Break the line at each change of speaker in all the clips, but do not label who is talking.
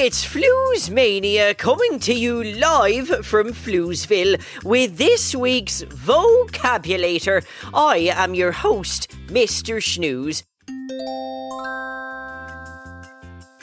It's Flues Mania coming to you live from Floosville with this week's Vocabulator. I am your host, Mr. Snooze.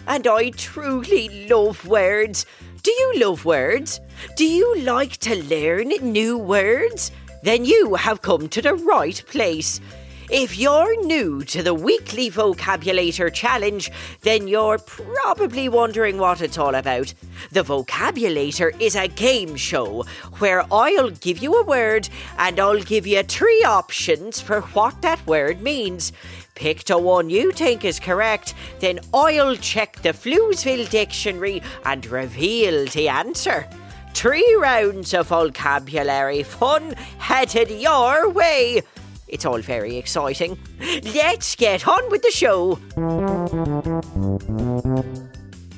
And I truly love words. Do you love words? Do you like to learn new words? Then you have come to the right place. If you're new to the weekly Vocabulator challenge, then you're probably wondering what it's all about. The Vocabulator is a game show where I'll give you a word and I'll give you three options for what that word means. Pick the one you think is correct, then I'll check the Floosville dictionary and reveal the answer. Three rounds of vocabulary fun headed your way. It's all very exciting. Let's get on with the show.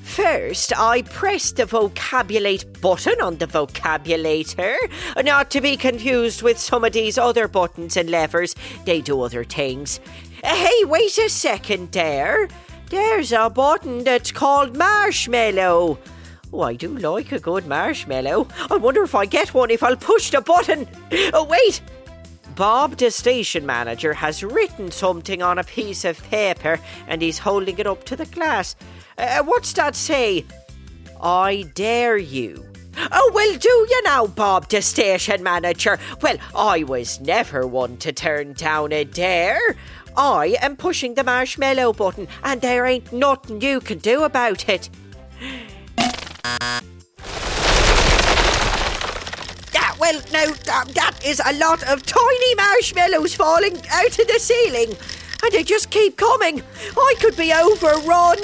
First, I press the vocabulate button on the vocabulator, not to be confused with some of these other buttons and levers. They do other things. Hey, wait a second there. There's a button that's called marshmallow. Oh, I do like a good marshmallow. I wonder if I get one if I'll push the button. Oh, wait! Bob, the station manager, has written something on a piece of paper and he's holding it up to the glass. Uh, what's that say? I dare you. Oh, well, do you now, Bob, the station manager? Well, I was never one to turn down a dare. I am pushing the marshmallow button, and there ain't nothing you can do about it. Well, now um, that is a lot of tiny marshmallows falling out of the ceiling. And they just keep coming. I could be overrun.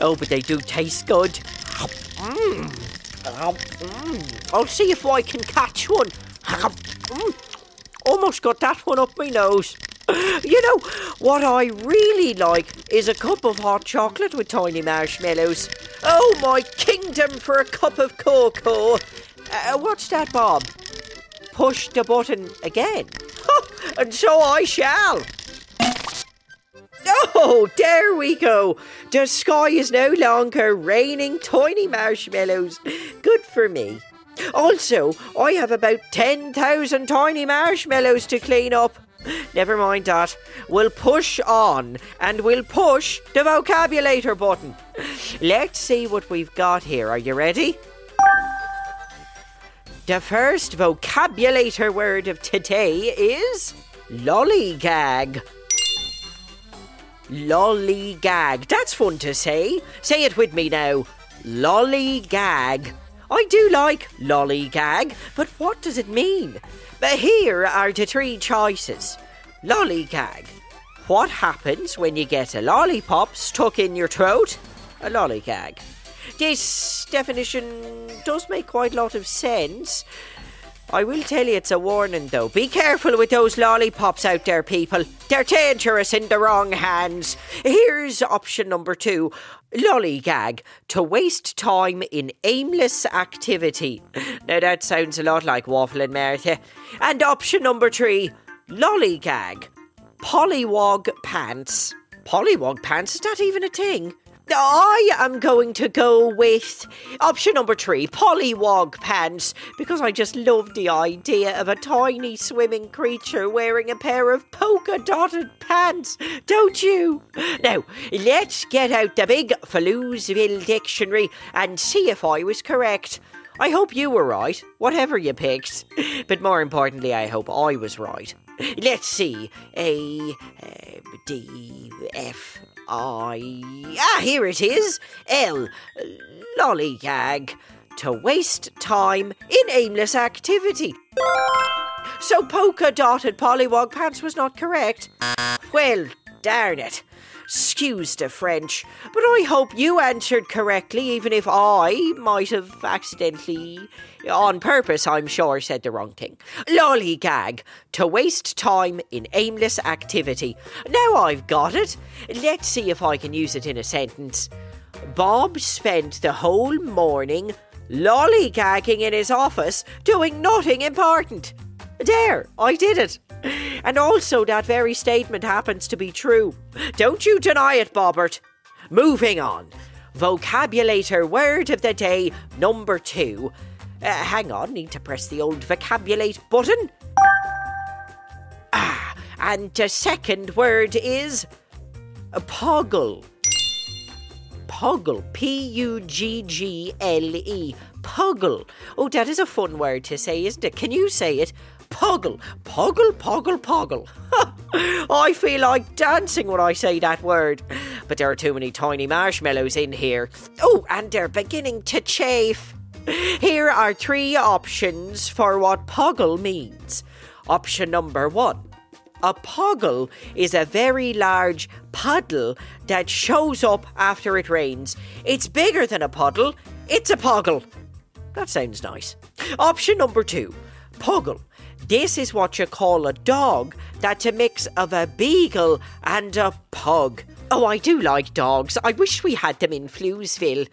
Oh, but they do taste good. Mm. Mm. I'll see if I can catch one. Mm. Almost got that one up my nose. You know, what I really like is a cup of hot chocolate with tiny marshmallows. Oh, my kingdom for a cup of cocoa. Uh, what's that, Bob? Push the button again. and so I shall. Oh, there we go. The sky is no longer raining tiny marshmallows. Good for me. Also, I have about 10,000 tiny marshmallows to clean up. Never mind that. We'll push on and we'll push the vocabulator button. Let's see what we've got here. Are you ready? The first vocabulator word of today is lollygag. Lollygag. That's fun to say. Say it with me now. Lollygag. I do like lollygag, but what does it mean? But here are the three choices. Lollygag. What happens when you get a lollipop stuck in your throat? A lollygag. This definition does make quite a lot of sense. I will tell you it's a warning though. Be careful with those lollipops out there, people. They're dangerous in the wrong hands. Here's option number two lollygag to waste time in aimless activity. Now that sounds a lot like Waffle and Martha. And option number three lollygag pollywog pants. Pollywog pants? Is that even a thing? I am going to go with option number three, pollywog pants, because I just love the idea of a tiny swimming creature wearing a pair of polka dotted pants, don't you? Now, let's get out the big Floosville dictionary and see if I was correct. I hope you were right, whatever you picked. But more importantly, I hope I was right. Let's see. A, a D, F, Ah, here it is. L. Lollygag. To waste time in aimless activity. So polka dotted pollywog pants was not correct. Well, darn it. Excuse the French, but I hope you answered correctly, even if I might have accidentally, on purpose, I'm sure, said the wrong thing. Lollygag, to waste time in aimless activity. Now I've got it. Let's see if I can use it in a sentence. Bob spent the whole morning lollygagging in his office, doing nothing important. There, I did it. And also, that very statement happens to be true. Don't you deny it, Bobbert. Moving on. vocabulator word of the day number two. Uh, hang on, need to press the old vocabulate button. Ah, and the second word is puggle. puggle. P U G G L E. Puggle. Oh, that is a fun word to say, isn't it? Can you say it? Puggle. poggle, puggle, puggle. I feel like dancing when I say that word. But there are too many tiny marshmallows in here. Oh, and they're beginning to chafe. Here are three options for what puggle means. Option number one a puggle is a very large puddle that shows up after it rains. It's bigger than a puddle, it's a puggle. That sounds nice. Option number two puggle. This is what you call a dog that's a mix of a beagle and a pug. Oh, I do like dogs. I wish we had them in Floozeville.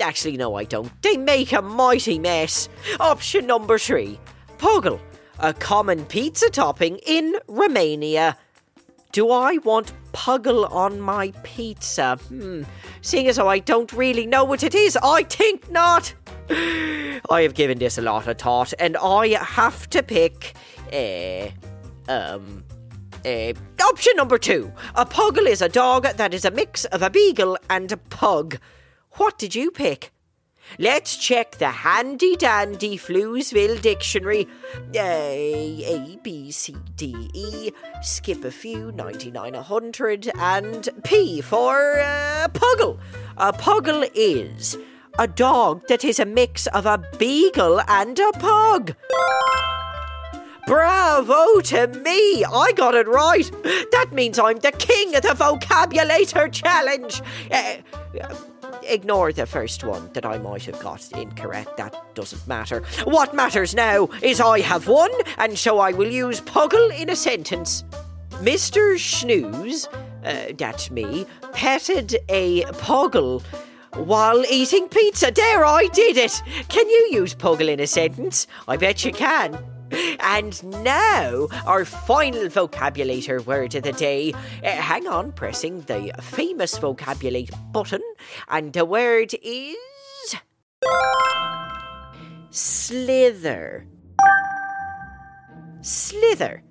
Actually, no, I don't. They make a mighty mess. Option number three Puggle a common pizza topping in Romania. Do I want puggle on my pizza? Hmm. Seeing as how I don't really know what it is, I think not. I have given this a lot of thought, and I have to pick a um uh, option number two. A puggle is a dog that is a mix of a beagle and a pug. What did you pick? Let's check the handy dandy Floozeville dictionary. A, A, B, C, D, E, skip a few, 99, 100, and P for uh, Puggle. A Puggle is a dog that is a mix of a beagle and a pug. Bravo to me! I got it right. That means I'm the king of the vocabulator challenge. Uh, ignore the first one that I might have got incorrect. That doesn't matter. What matters now is I have won, and so I will use puggle in a sentence. Mr. Snooze, uh, that's me, petted a puggle while eating pizza. There, I did it. Can you use puggle in a sentence? I bet you can. And now, our final vocabulator word of the day. Uh, hang on, pressing the famous vocabulate button, and the word is. Slither. Slither.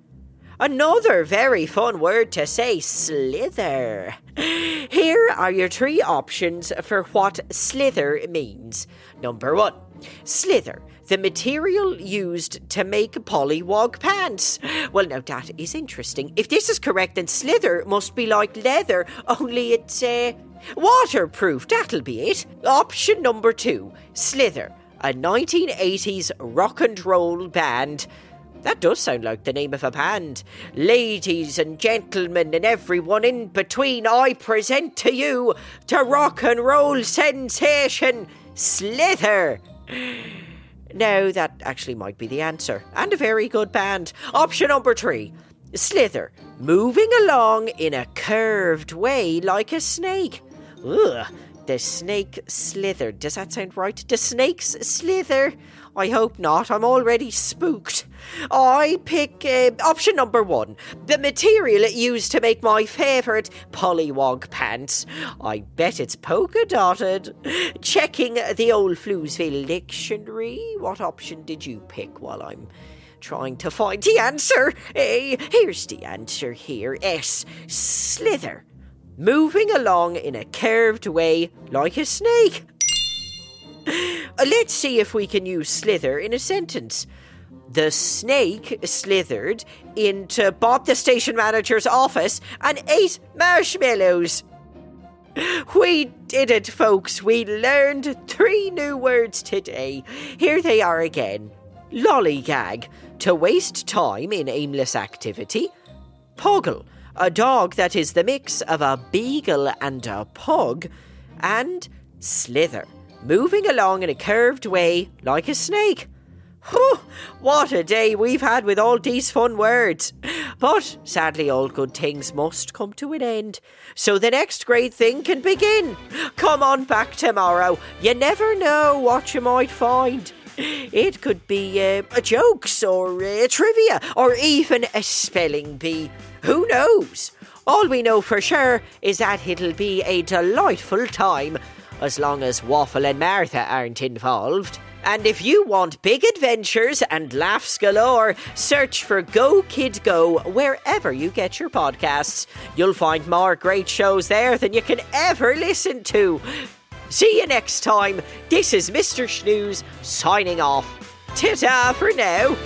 Another very fun word to say, slither. Here are your three options for what slither means. Number one, slither the material used to make pollywog pants. Well, now that is interesting. If this is correct, then slither must be like leather, only it's uh, waterproof. That'll be it. Option number two Slither, a 1980s rock and roll band. That does sound like the name of a band. Ladies and gentlemen, and everyone in between, I present to you the rock and roll sensation, Slither. No, that actually might be the answer. And a very good band. Option number three Slither, moving along in a curved way like a snake. Ugh, the snake slithered. Does that sound right? The snakes slither? I hope not. I'm already spooked. I pick uh, option number one the material it used to make my favourite pollywog pants. I bet it's polka dotted. Checking the old Floozeville dictionary. What option did you pick while I'm trying to find the answer? Uh, here's the answer here S. Slither. Moving along in a curved way like a snake. Uh, let's see if we can use slither in a sentence. The snake slithered into Bob the station manager's office and ate marshmallows. We did it, folks. We learned three new words today. Here they are again lollygag, to waste time in aimless activity, puggle, a dog that is the mix of a beagle and a pug, and slither, moving along in a curved way like a snake. Whew, what a day we've had with all these fun words. But sadly, all good things must come to an end. So the next great thing can begin. Come on back tomorrow. You never know what you might find. It could be uh, a jokes or a trivia or even a spelling bee. Who knows? All we know for sure is that it'll be a delightful time as long as Waffle and Martha aren't involved. And if you want big adventures and laughs galore, search for Go Kid Go wherever you get your podcasts. You'll find more great shows there than you can ever listen to. See you next time. This is Mr. Snooze signing off. Ta for now.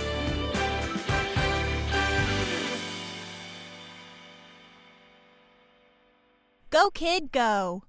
Go, kid, go.